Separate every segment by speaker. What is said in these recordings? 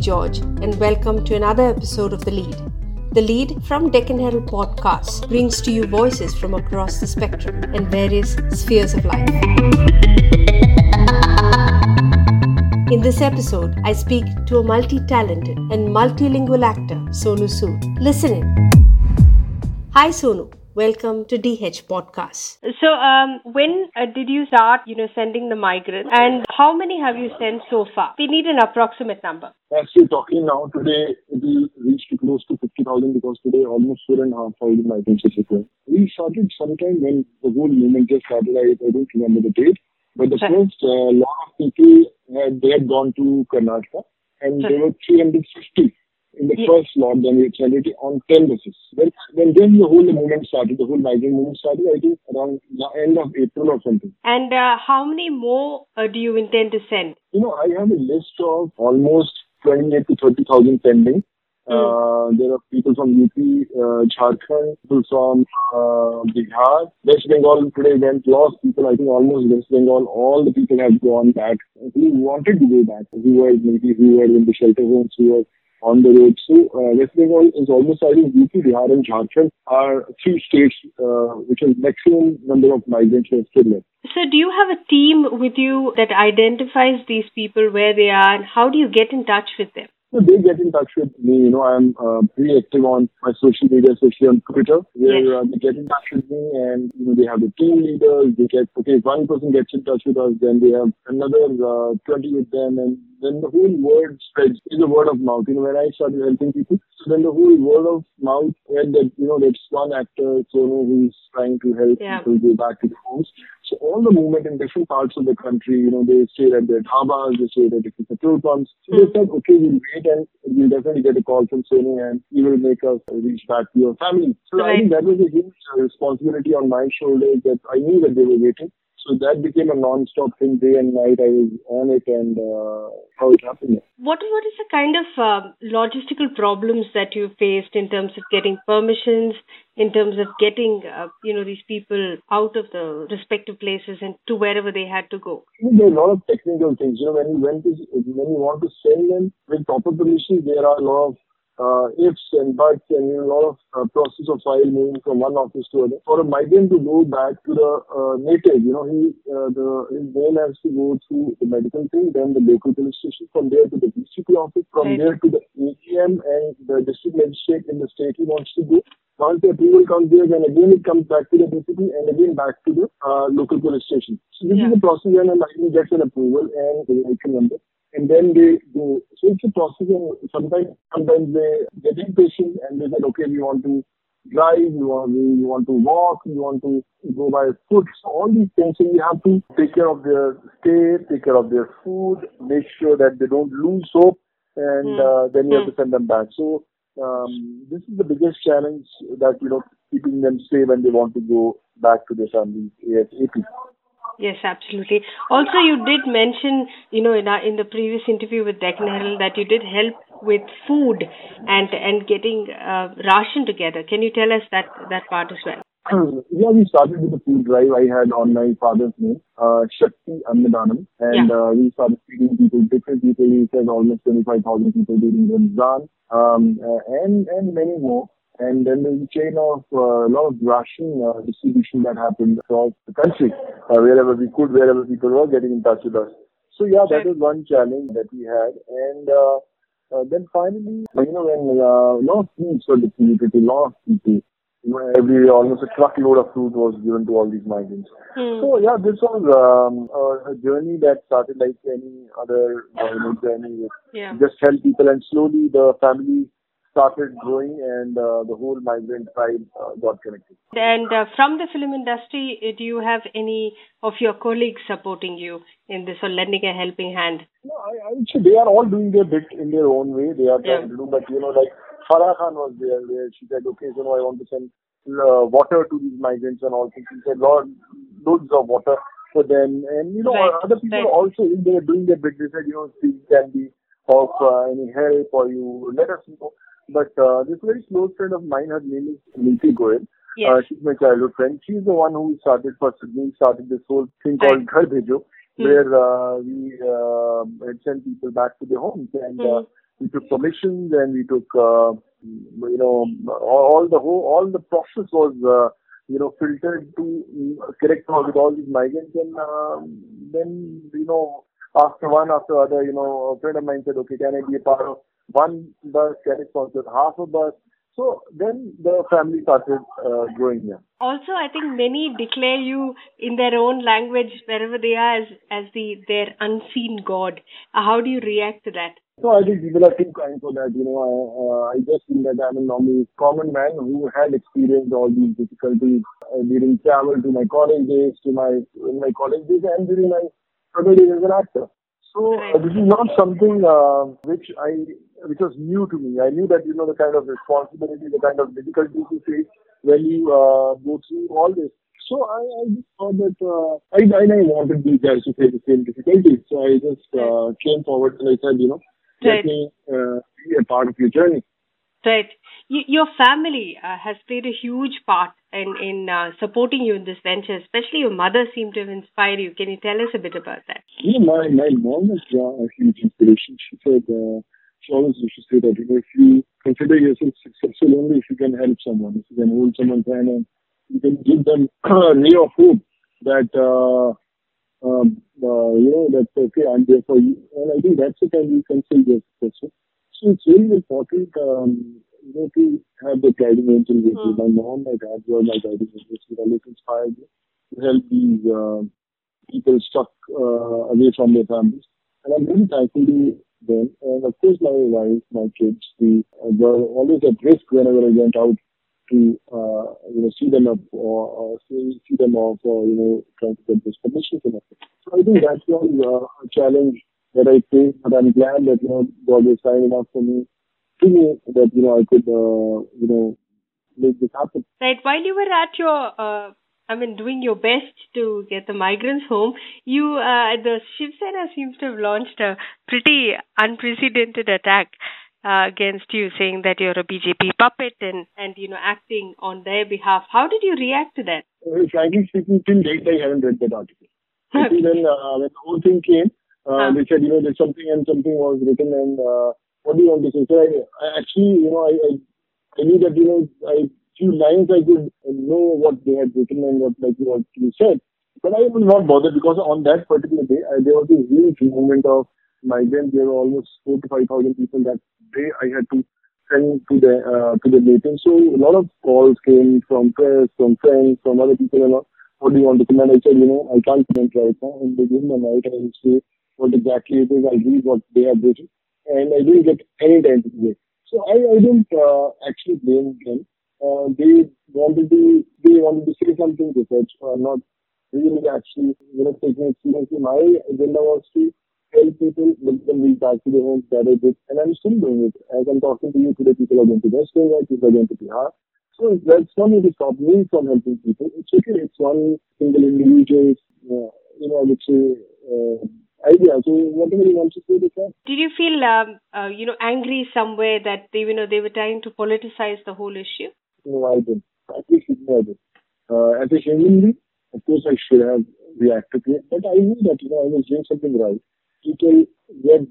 Speaker 1: George, and welcome to another episode of The Lead. The Lead from Deccan Herald Podcast brings to you voices from across the spectrum and various spheres of life. In this episode, I speak to a multi talented and multilingual actor, Sonu Sood. Listen in. Hi, Sonu. Welcome to DH Podcast. So, um, when uh, did you start, you know, sending the migrants, and how many have you sent so far? We need an approximate number.
Speaker 2: As we're talking now, today it will reach to close to 50,000 because today almost four and a half thousand migrants are here. We started sometime when the whole movement just started. I, I don't remember the date, but the first uh, lot of people had they had gone to Karnataka, and there were 350 in the yeah. first lot, then it on 10 buses. Then, then, then the whole movement started, the whole migrant movement started, I think, around the end of April or something.
Speaker 1: And uh, how many more uh, do you intend to send?
Speaker 2: You know, I have a list of almost 28 to 30,000 pending. Hmm. Uh, there are people from UP, uh, Jharkhand, people from uh, Bihar, West Bengal today went, lost people, I think almost West Bengal, all the people have gone back who wanted to go back, who were maybe who were in the shelter homes, who were on the road. So uh, West Bengal is almost think UP, Bihar, and Jharkhand are three states uh, which has maximum number of migrants who are still left.
Speaker 1: So, do you have a team with you that identifies these people where they are, and how do you get in touch with them?
Speaker 2: So they get in touch with me. You know, I'm uh, pretty active on my social media, especially on Twitter, where uh, they get in touch with me, and you know, they have the team leaders. They get okay, if one person gets in touch with us, then they have another uh, 20 with them, and then the whole word spreads. It's a word of mouth. You know, when I started helping people, so then the whole word of mouth, and that you know, that's one actor, Sonu, who's trying to help yeah. people go back to the homes. So all the movement in different parts of the country, you know, they say that they're dhabas, they say that different petrol pumps. So they said, okay, we'll wait and we'll definitely get a call from Sonu and he will make us reach back to your family. So right. I think that was a huge responsibility on my shoulders that I knew that they were waiting. So that became a non-stop thing, day and night. I was on it, and uh, how it happened.
Speaker 1: What what is the kind of uh, logistical problems that you faced in terms of getting permissions, in terms of getting uh, you know these people out of the respective places and to wherever they had to go?
Speaker 2: There are a lot of technical things. You know, when you went to, when you want to send them with proper permission, there are a lot of ifs and buts and you know, a lot of uh, process of file moving from one office to another. For a migrant to go back to the uh, native, you know, he uh, the his mail has to go through the medical thing, then the local police station, from there to the DCP office, from right. there to the ADM and the district magistrate in the state he wants to go. Once the approval comes there, then again it comes back to the DCP and again back to the uh, local police station. So this yeah. is the process when a migrant gets an approval and the vehicle number and then they go. So it's a process, and sometimes sometimes they get impatient and they said, okay, we want to drive, we want to. we want to walk, we want to go by foot. So all these things, so you have to take care of their stay, take care of their food, make sure that they don't lose hope, and mm. uh, then you have to hmm. send them back. So um, this is the biggest challenge that you know keeping them safe when they want to go back to their families ASAP.
Speaker 1: Yes, absolutely. Also, you did mention, you know, in our, in the previous interview with Deccan Herald that you did help with food and and getting uh, ration together. Can you tell us that that part as well?
Speaker 2: yeah, we started with the food drive. I had on my father's name, uh, Shakti Annadanam, and yeah. uh, we started feeding people, different people. He said almost 25,000 people during Ramzan, um, uh, and and many more. And then there's a chain of uh, a lot of ration uh, distribution that happened across the country, uh, wherever we could, wherever people were getting in touch with us. So yeah, that was one challenge that we had. And uh, uh, then finally, you know, when uh, a lot of foods were distributed to a lot of people, you know, every almost a truckload of food was given to all these migrants. Hmm. So yeah, this was um, a, a journey that started like any other uh, you know, journey. Yeah. Just help people, and slowly the family started growing and uh, the whole migrant tribe uh, got connected.
Speaker 1: And uh, from the film industry, do you have any of your colleagues supporting you in this or lending a helping hand?
Speaker 2: No, I, I would say they are all doing their bit in their own way. They are trying yeah. to do, but you know, like Farah Khan was there where she said, okay, so now I want to send uh, water to these migrants and all. Things. She said, Lord, loads of water for them. And, you know, right. other people right. also they are doing their bit. They said, you know, if can be of uh, any help or you let us know. But uh, this very close friend of mine, her name is Niti Goyal. Yes. Uh, she's my childhood friend. She's the one who started first. We started this whole thing called Ghar Bhejo, hmm. where uh, we uh, send people back to their homes. And uh, hmm. we took permissions and we took, uh, you know, all the whole, all the process was, uh, you know, filtered to correct all with all these migrants and um, then, you know, after one after other, you know, a friend of mine said, okay, can I be a part of one bus? Can I sponsor half a bus? So then the family started uh, growing here.
Speaker 1: Also, I think many declare you in their own language wherever they are as, as the their unseen god. Uh, how do you react to that?
Speaker 2: So I think people are too kind for that. You know, I, uh, I just feel that I'm a normal common man who had experienced all these difficulties uh, during travel to my college days, to my in my college days, and during my early days as an actor. So uh, this is not something uh, which I which was new to me. I knew that you know the kind of responsibility, the kind of difficulties you face when you uh, go through all this. So I, I just thought that uh, I, I wanted these guys to face the same difficulties. So I just uh, came forward and I said, you know, right. let me uh, be a part of your journey.
Speaker 1: Right. your family uh, has played a huge part in in uh, supporting you in this venture. Especially your mother seemed to have inspired you. Can you tell us a bit about that?
Speaker 2: Yeah, my my mom was uh, a huge inspiration. She said uh, she always used to say that you know if you consider yourself successful only if you can help someone, if you can hold someone's hand and you can give them a ray of hope that uh, um, uh, you know, that's okay, I'm there for you. And I think that's the time you can say yes, person. So it's really important, um, you know, to have the guiding angel with you. Hmm. My mom, my dad were my guiding angels who always inspired me to help these uh, people stuck uh, away from their families. And I'm really thankful to them. And of course, my wife, my kids, we uh, were always at risk whenever I went out to uh, you know see them up or, or see, see them off or you know trying to get this permission from them. So I think that was uh, a challenge that I faced, but I'm glad that you know God was kind enough for me to me that you know I could uh, you know make this happen.
Speaker 1: Right. While you were at your uh, I mean, doing your best to get the migrants home. You, uh, the Shiv Sena seems to have launched a pretty unprecedented attack uh, against you, saying that you're a BJP puppet and, and you know acting on their behalf. How did you react to that?
Speaker 2: Uh, frankly speaking, till date I haven't read that article. Okay. then uh, when the whole thing came, uh, huh. they said you know there's something and something was written and uh, what do you want to say? So I, I actually you know I, I I knew that you know I few lines I could know what they had written and what like what you said. But I was not bothered because on that particular day, there was a huge movement of migrants. There were almost four to five thousand people that day I had to send to the uh, to the meeting. So a lot of calls came from press, from friends, from other people. You know, what do you want to comment? I said, you know, I can't comment right now. And they gave me a night and say what exactly it is. I read what they have written, and I didn't get any time to do it. So I I don't uh, actually blame them. Uh, they wanted to they wanted to say something research, uh, not really actually you know taking it seriously. My agenda was to help people make them reach back to their homes that I did. And I'm still doing it. As I'm talking to you today, people are going to West Bengal, people are going to Bihar. So that's not going to stop me from helping people. It's okay. It's one single individual, uh, you know, I would say, uh, idea. So whatever you want to say, they.
Speaker 1: Did you feel, um, uh, you know, angry somewhere that they, you know, they were trying to politicize the whole issue?
Speaker 2: No, I didn't. At least I did. Uh, as a human being, of course, I should have reacted to it, but I knew that, you know, I was doing something right people were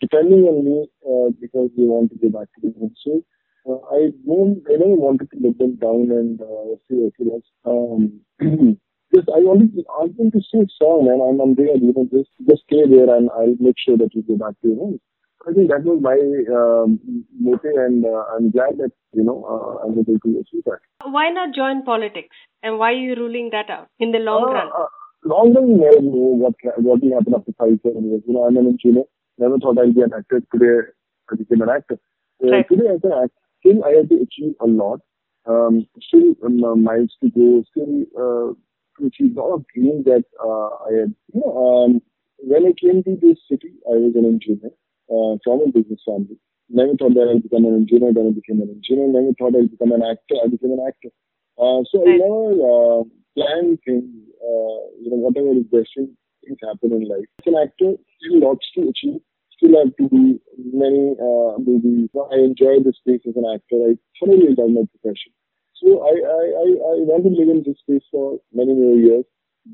Speaker 2: depending on me uh, because they want to go back to the home. So uh, I don't, I never wanted to let them down and uh, say, okay, let's, um, just I wanted to ask them to stay strong, man. I'm, I'm there, you know, just just stay there, and I'll make sure that you go back to your home. I think that was my um, motive, and uh, I'm glad that you know uh, I'm able to achieve that.
Speaker 1: Why not join politics, and why are you ruling that out in the long uh, run? Uh,
Speaker 2: long run, you never know what what will happen after five, seven years. You know, I'm an engineer. Never thought I'd be an actor. Today, I became an actor. Uh, right. Today, as an actor, still I had to achieve a lot. Um, still um, miles to go. Still uh, to achieve a lot of dreams that uh, I had. You know, um, when I came to this city, I was an engineer uh, from a business family. Never thought that I'd become an engineer. Then I became an engineer. Never thought I'd become an actor. I became an actor. Uh, so right. I never uh, planned things uh, you know, whatever is destined, things happen in life. As an actor, still lots to achieve. Still have to do many uh, movies. I enjoy this space as an actor. I thoroughly love my profession. So I, I, I, I want to live in this space for many more years.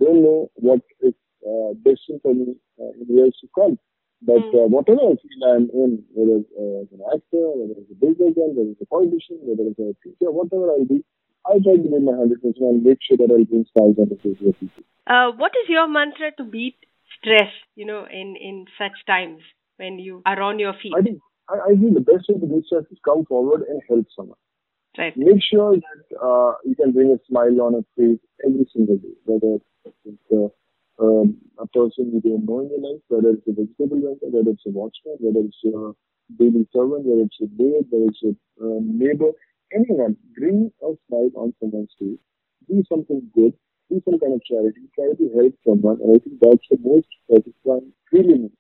Speaker 2: Don't know what is uh, destined for me uh, in years to come. But uh, whatever field I'm in, whether uh, as an actor, whether it's a businessman, whether it's a politician, whether it's a teacher, whatever I'll be, I try to give my 100% and make sure that I'll bring smiles on the faces of people.
Speaker 1: Uh, what is your mantra to beat stress, you know, in, in such times when you are on your feet?
Speaker 2: I think, I, I think the best way to beat stress is come forward and help someone.
Speaker 1: Right.
Speaker 2: Make sure that uh, you can bring a smile on a face every single day, whether it's uh, um, a person you don't know in your life, whether it's a vegetable vendor, whether it's a watchman, whether it's a daily servant, whether it's a maid, whether it's a uh, neighbor, anyone, bring a smile on someone's face. Do something good. Do some kind of charity. Try to help someone. And I think that's the most satisfying feeling.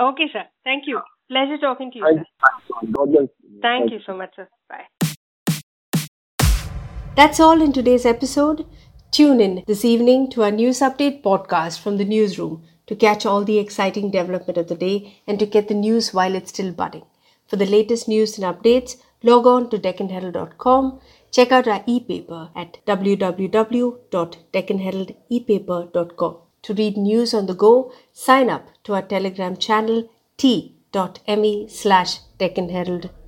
Speaker 1: Okay, sir. Thank you. Pleasure talking to you.
Speaker 2: Thank
Speaker 1: sir.
Speaker 2: you. God bless.
Speaker 1: Thank, Thank you so much, sir. Bye. That's all in today's episode. Tune in this evening to our news update podcast from the newsroom to catch all the exciting development of the day and to get the news while it's still budding. For the latest news and updates, log on to deccanherald.com. Check out our e-paper at www.deccanheraldepaper.com. To read news on the go, sign up to our Telegram channel t.me slash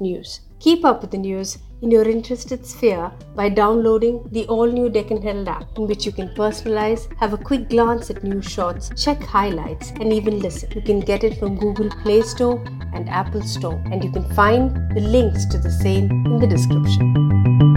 Speaker 1: News. Keep up with the news in your interested sphere by downloading the all new Deccan Herald app, in which you can personalize, have a quick glance at news shots, check highlights, and even listen. You can get it from Google Play Store and Apple Store, and you can find the links to the same in the description.